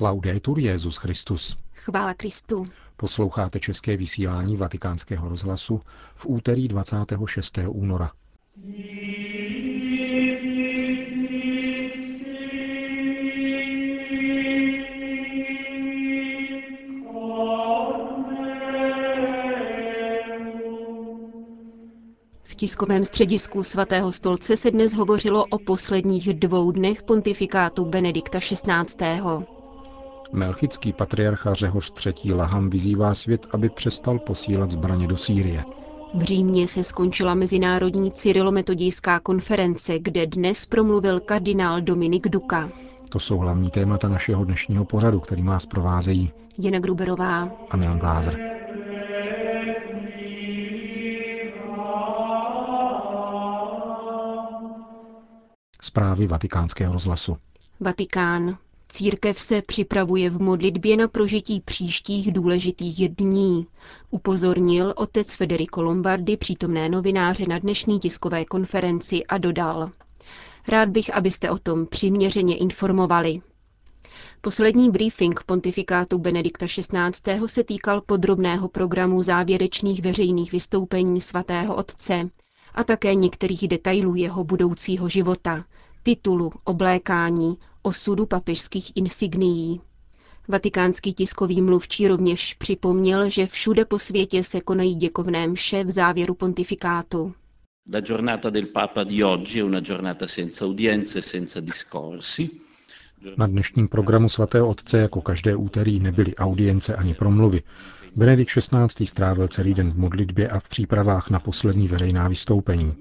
Laudetur Jezus Christus. Chvála Kristu. Posloucháte české vysílání Vatikánského rozhlasu v úterý 26. února. V tiskovém středisku svatého stolce se dnes hovořilo o posledních dvou dnech pontifikátu Benedikta XVI. Melchický patriarcha Řehoř III. Laham vyzývá svět, aby přestal posílat zbraně do Sýrie. V Římě se skončila mezinárodní cyrilometodijská konference, kde dnes promluvil kardinál Dominik Duka. To jsou hlavní témata našeho dnešního pořadu, který vás provázejí Jana Gruberová a Milan Glázer. Zprávy vatikánského rozhlasu. Vatikán. Církev se připravuje v modlitbě na prožití příštích důležitých dní, upozornil otec Federico Lombardi přítomné novináře na dnešní tiskové konferenci a dodal. Rád bych, abyste o tom přiměřeně informovali. Poslední briefing pontifikátu Benedikta XVI. se týkal podrobného programu závěrečných veřejných vystoupení svatého otce a také některých detailů jeho budoucího života, titulu, oblékání, osudu papežských insignií. Vatikánský tiskový mluvčí rovněž připomněl, že všude po světě se konají děkovné mše v závěru pontifikátu. La giornata del Papa di oggi è una giornata senza udienze, senza discorsi. Na dnešním programu svatého otce jako každé úterý nebyly audience ani promluvy. Benedikt XVI. strávil celý den v modlitbě a v přípravách na poslední veřejná vystoupení.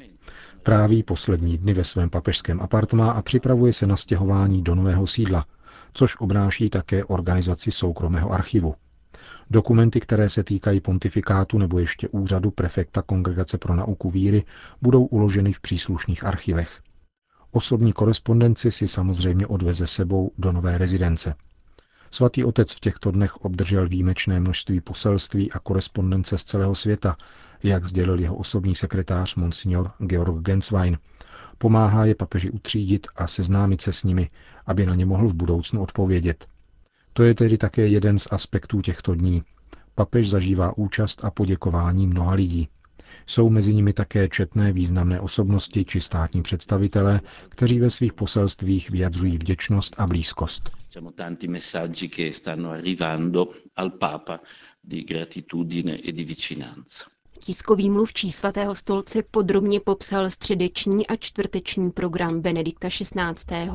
Tráví poslední dny ve svém papežském apartmá a připravuje se na stěhování do nového sídla, což obnáší také organizaci soukromého archivu. Dokumenty, které se týkají pontifikátu nebo ještě úřadu prefekta Kongregace pro nauku víry, budou uloženy v příslušných archivech. Osobní korespondenci si samozřejmě odveze sebou do nové rezidence. Svatý otec v těchto dnech obdržel výjimečné množství poselství a korespondence z celého světa, jak sdělil jeho osobní sekretář Monsignor Georg Genswein. Pomáhá je papeži utřídit a seznámit se s nimi, aby na ně mohl v budoucnu odpovědět. To je tedy také jeden z aspektů těchto dní. Papež zažívá účast a poděkování mnoha lidí. Jsou mezi nimi také četné významné osobnosti či státní představitelé, kteří ve svých poselstvích vyjadřují vděčnost a blízkost. e. Tiskový mluvčí svatého stolce podrobně popsal středeční a čtvrteční program Benedikta XVI.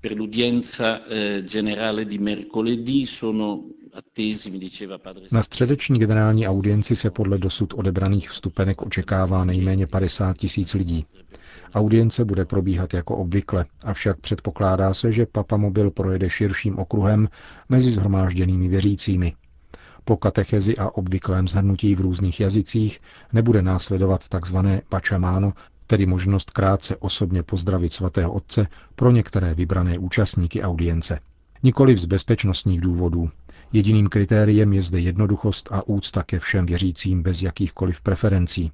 Per l'udienza eh, generale di mercoledì sono Na středeční generální audienci se podle dosud odebraných vstupenek očekává nejméně 50 tisíc lidí. Audience bude probíhat jako obvykle, avšak předpokládá se, že papamobil projede širším okruhem mezi zhromážděnými věřícími. Po katechezi a obvyklém zhrnutí v různých jazycích nebude následovat tzv. pačamáno, tedy možnost krátce osobně pozdravit svatého otce pro některé vybrané účastníky audience. Nikoliv z bezpečnostních důvodů. Jediným kritériem je zde jednoduchost a úcta ke všem věřícím bez jakýchkoliv preferencí.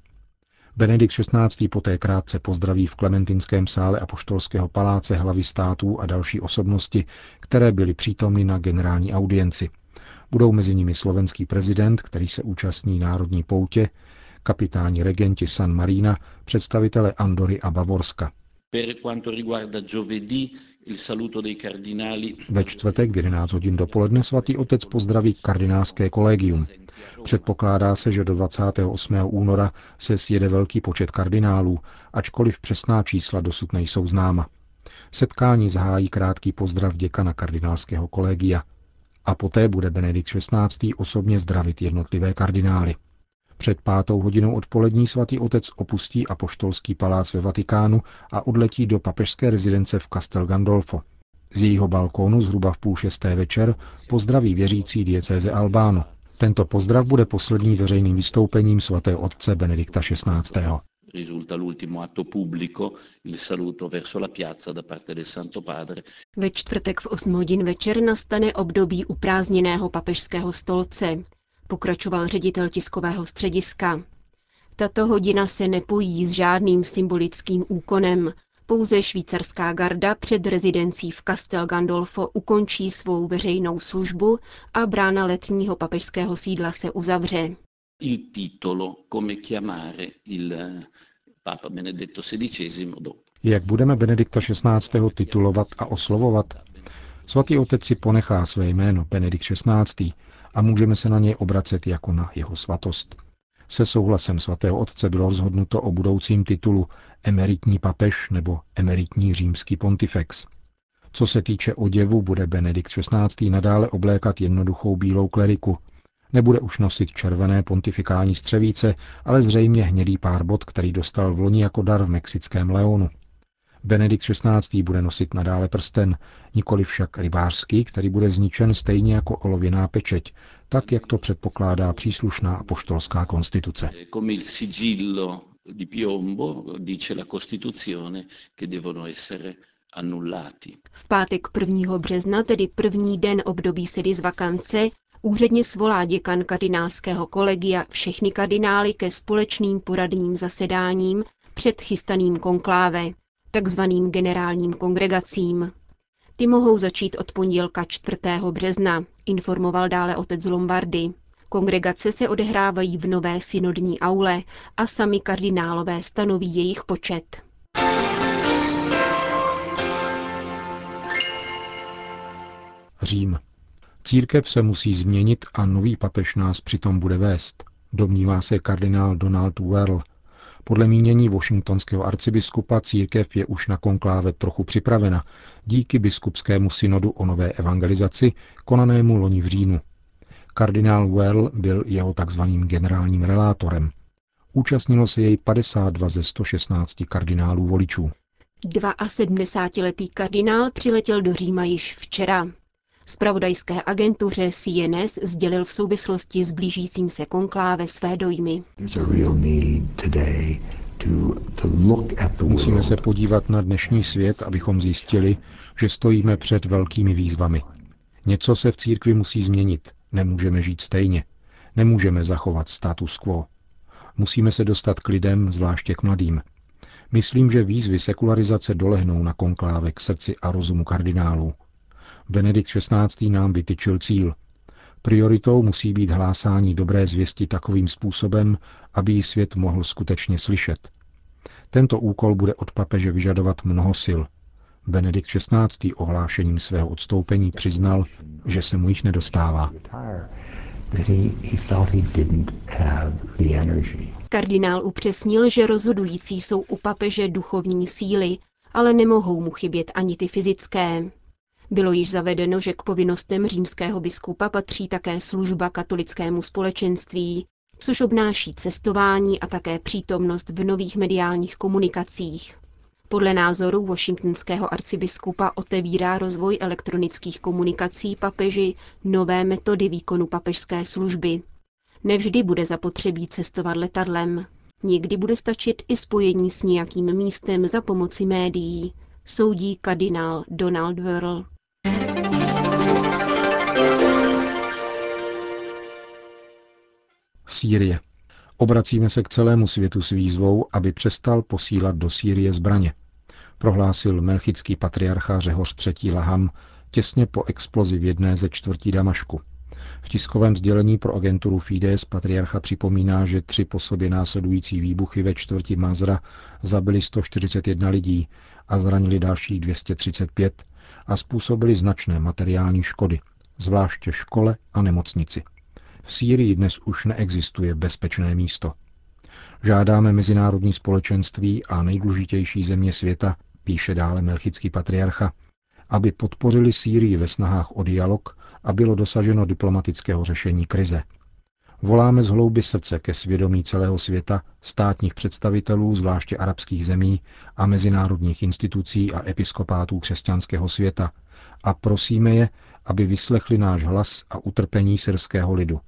Benedikt XVI. poté krátce pozdraví v Klementinském sále Apoštolského paláce hlavy států a další osobnosti, které byly přítomny na generální audienci. Budou mezi nimi slovenský prezident, který se účastní národní poutě, kapitáni regenti San Marina, představitele Andory a Bavorska. Per quanto riguarda giovedì, Ve čtvrtek v 11 hodin dopoledne svatý otec pozdraví kardinálské kolegium. Předpokládá se, že do 28. února se sjede velký počet kardinálů, ačkoliv přesná čísla dosud nejsou známa. Setkání zahájí krátký pozdrav děkana kardinálského kolegia a poté bude Benedikt XVI. osobně zdravit jednotlivé kardinály. Před pátou hodinou odpolední svatý otec opustí apoštolský palác ve Vatikánu a odletí do papežské rezidence v Castel Gandolfo. Z jejího balkónu zhruba v půl šesté večer pozdraví věřící diecéze Albánu. Tento pozdrav bude poslední veřejným vystoupením svatého otce Benedikta XVI. risulta l'ultimo atto pubblico, il saluto verso la piazza da parte del Santo Padre. Ve čtvrtek v 8 hodin večer nastane období uprázdněného papežského stolce, pokračoval ředitel tiskového střediska. Tato hodina se nepojí s žádným symbolickým úkonem, Pouze švýcarská garda před rezidencí v Castel Gandolfo ukončí svou veřejnou službu a brána letního papežského sídla se uzavře. Il titolo come chiamare il Papa Benedetto XVI dopo. Jak budeme Benedikta XVI. titulovat a oslovovat? Svatý otec si ponechá své jméno Benedikt XVI. A můžeme se na něj obracet jako na jeho svatost. Se souhlasem svatého otce bylo rozhodnuto o budoucím titulu emeritní papež nebo emeritní římský pontifex. Co se týče oděvu, bude Benedikt XVI. nadále oblékat jednoduchou bílou kleriku. Nebude už nosit červené pontifikální střevíce, ale zřejmě hnědý párbot, který dostal v loni jako dar v mexickém Leonu. Benedikt XVI. bude nosit nadále prsten, nikoli však rybářský, který bude zničen stejně jako olověná pečeť, tak jak to předpokládá příslušná apoštolská konstituce. V pátek 1. března, tedy první den období sedy z vakance, úředně svolá děkan kardinálského kolegia všechny kardinály ke společným poradním zasedáním před chystaným konkláve, takzvaným generálním kongregacím. Ty mohou začít od pondělka 4. března, informoval dále otec Lombardy. Kongregace se odehrávají v nové synodní aule a sami kardinálové stanoví jejich počet. Řím. Církev se musí změnit a nový papež nás přitom bude vést, domnívá se kardinál Donald Well, podle mínění washingtonského arcibiskupa církev je už na konkláve trochu připravena díky biskupskému synodu o nové evangelizaci, konanému loni v říjnu. Kardinál Well byl jeho takzvaným generálním relátorem. Účastnilo se jej 52 ze 116 kardinálů voličů. 72-letý kardinál přiletěl do Říma již včera. Spravodajské agentuře CNS sdělil v souvislosti s blížícím se konkláve své dojmy. Musíme se podívat na dnešní svět, abychom zjistili, že stojíme před velkými výzvami. Něco se v církvi musí změnit. Nemůžeme žít stejně. Nemůžeme zachovat status quo. Musíme se dostat k lidem, zvláště k mladým. Myslím, že výzvy sekularizace dolehnou na konkláve k srdci a rozumu kardinálů. Benedikt XVI. nám vytyčil cíl. Prioritou musí být hlásání dobré zvěsti takovým způsobem, aby ji svět mohl skutečně slyšet. Tento úkol bude od papeže vyžadovat mnoho sil. Benedikt XVI. ohlášením svého odstoupení přiznal, že se mu jich nedostává. Kardinál upřesnil, že rozhodující jsou u papeže duchovní síly, ale nemohou mu chybět ani ty fyzické. Bylo již zavedeno, že k povinnostem římského biskupa patří také služba katolickému společenství, což obnáší cestování a také přítomnost v nových mediálních komunikacích. Podle názoru washingtonského arcibiskupa otevírá rozvoj elektronických komunikací papeži nové metody výkonu papežské služby. Nevždy bude zapotřebí cestovat letadlem. Někdy bude stačit i spojení s nějakým místem za pomoci médií, soudí kardinál Donald Wörl. Sýrie. Obracíme se k celému světu s výzvou, aby přestal posílat do Sýrie zbraně, prohlásil melchický patriarcha Řehoř III. Laham těsně po explozi v jedné ze čtvrtí Damašku. V tiskovém sdělení pro agenturu Fides patriarcha připomíná, že tři po sobě následující výbuchy ve čtvrti Mazra zabili 141 lidí a zranili dalších 235 a způsobili značné materiální škody, zvláště škole a nemocnici. V Sýrii dnes už neexistuje bezpečné místo. Žádáme mezinárodní společenství a nejdůležitější země světa, píše dále melchický patriarcha, aby podpořili Sýrii ve snahách o dialog a bylo dosaženo diplomatického řešení krize. Voláme z hlouby srdce ke svědomí celého světa, státních představitelů, zvláště arabských zemí a mezinárodních institucí a episkopátů křesťanského světa a prosíme je, aby vyslechli náš hlas a utrpení syrského lidu.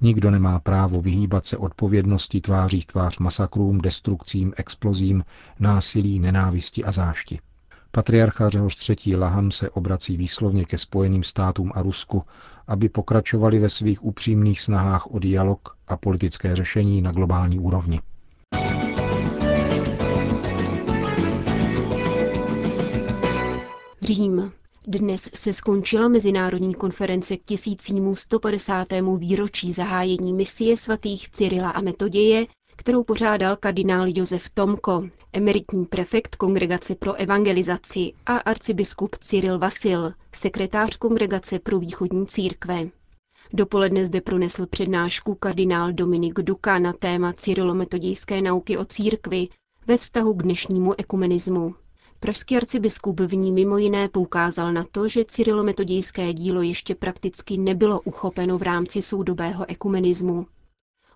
Nikdo nemá právo vyhýbat se odpovědnosti tváří tvář masakrům, destrukcím, explozím, násilí, nenávisti a zášti. Patriarcha Řehoř III. Laham se obrací výslovně ke Spojeným státům a Rusku, aby pokračovali ve svých upřímných snahách o dialog a politické řešení na globální úrovni. Řím. Dnes se skončila mezinárodní konference k tisícímu 150. výročí zahájení misie svatých Cyrila a Metoděje, kterou pořádal kardinál Josef Tomko, emeritní prefekt Kongregace pro evangelizaci a arcibiskup Cyril Vasil, sekretář Kongregace pro východní církve. Dopoledne zde pronesl přednášku kardinál Dominik Duka na téma cyrilometodějské nauky o církvi ve vztahu k dnešnímu ekumenismu. Pražský arcibiskup v ní mimo jiné poukázal na to, že cyrilometodějské dílo ještě prakticky nebylo uchopeno v rámci soudobého ekumenismu.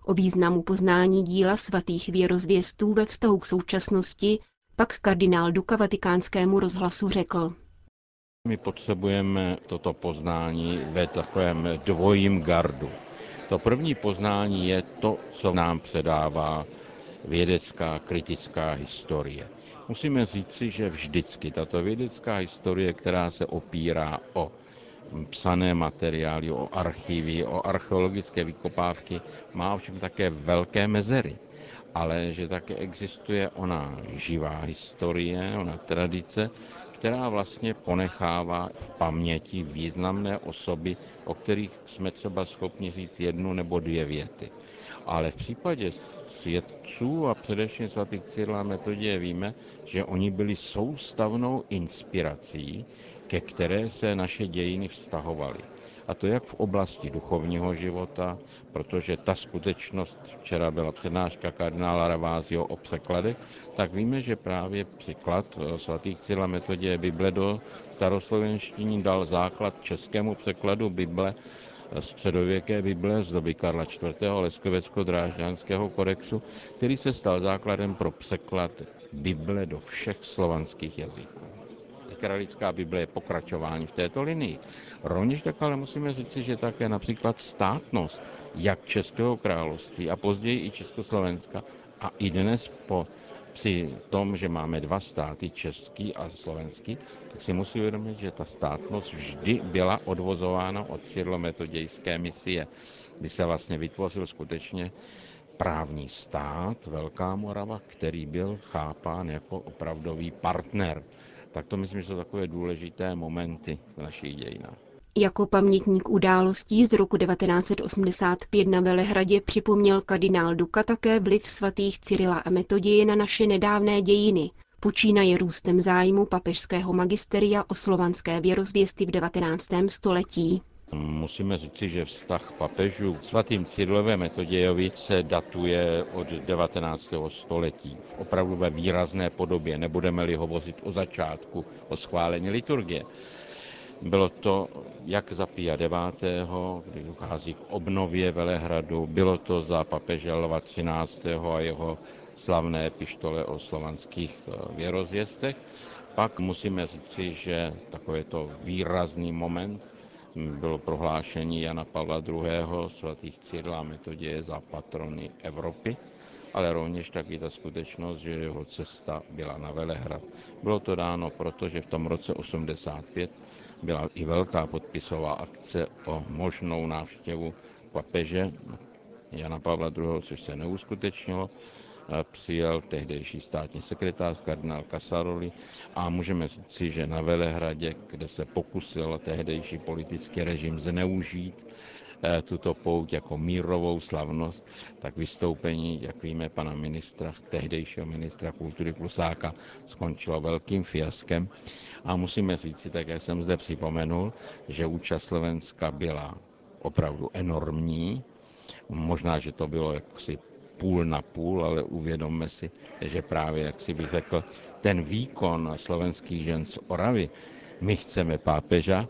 O významu poznání díla svatých věrozvěstů ve vztahu k současnosti pak kardinál Duka vatikánskému rozhlasu řekl. My potřebujeme toto poznání ve takovém dvojím gardu. To první poznání je to, co nám předává vědecká kritická historie. Musíme říci, že vždycky tato vědecká historie, která se opírá o psané materiály, o archivy, o archeologické vykopávky, má ovšem také velké mezery. Ale že také existuje ona živá historie, ona tradice, která vlastně ponechává v paměti významné osoby, o kterých jsme třeba schopni říct jednu nebo dvě věty. Ale v případě svědců a především svatých Cyrila a Metodie víme, že oni byli soustavnou inspirací, ke které se naše dějiny vztahovaly. A to jak v oblasti duchovního života, protože ta skutečnost, včera byla přednáška kardinála Ravázio o překladech, tak víme, že právě překlad eh, svatých Cyrila metodě Bible do staroslovenštiny dal základ českému překladu Bible středověké Bible z doby Karla IV. Leskovecko-Drážďanského korexu, který se stal základem pro překlad Bible do všech slovanských jazyků kralická Bible je pokračování v této linii. Rovněž tak ale musíme říct, že také například státnost jak Českého království a později i Československa a i dnes po při tom, že máme dva státy, český a slovenský, tak si musí uvědomit, že ta státnost vždy byla odvozována od cyrlometodějské misie, kdy se vlastně vytvořil skutečně právní stát, Velká Morava, který byl chápán jako opravdový partner tak to myslím, že jsou takové důležité momenty v našich dějinách. Jako pamětník událostí z roku 1985 na Velehradě připomněl kardinál Duka také vliv svatých Cyrila a Metodie na naše nedávné dějiny, počínaje růstem zájmu papežského magisteria o slovanské věrozvěsty v 19. století. Musíme říci, že vztah papežů k svatým Cyrilové metodějovi se datuje od 19. století. V opravdu ve výrazné podobě. Nebudeme-li hovořit o začátku, o schválení liturgie. Bylo to jak za Pia IX., kdy dochází k obnově Velehradu, bylo to za papeže Lva XIII. a jeho slavné pištole o slovanských eh, věrozvěstech. Pak musíme říci, že takovýto výrazný moment bylo prohlášení Jana Pavla II. svatých Cyrila a Metodie za patrony Evropy, ale rovněž taky ta skutečnost, že jeho cesta byla na Velehrad. Bylo to dáno proto, že v tom roce 85 byla i velká podpisová akce o možnou návštěvu papeže Jana Pavla II., což se neuskutečnilo přijel tehdejší státní sekretář kardinál Casaroli a můžeme říci, že na Velehradě, kde se pokusil tehdejší politický režim zneužít eh, tuto pouť jako mírovou slavnost, tak vystoupení, jak víme, pana ministra, tehdejšího ministra kultury Klusáka skončilo velkým fiaskem. A musíme říci, tak jak jsem zde připomenul, že účast Slovenska byla opravdu enormní. Možná, že to bylo jaksi půl na půl, ale uvědomme si, že právě, jak si bych řekl, ten výkon slovenských žen z Oravy, my chceme pápeža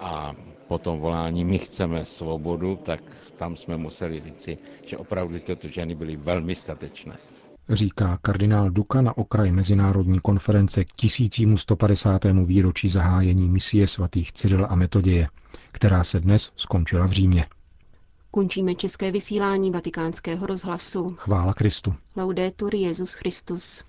a potom volání my chceme svobodu, tak tam jsme museli říci, že opravdu tyto ženy byly velmi statečné. Říká kardinál Duka na okraj Mezinárodní konference k 1150. výročí zahájení misie svatých Cyril a Metoděje, která se dnes skončila v Římě. Končíme české vysílání vatikánského rozhlasu. Chvála Kristu. Laudetur Jezus Christus.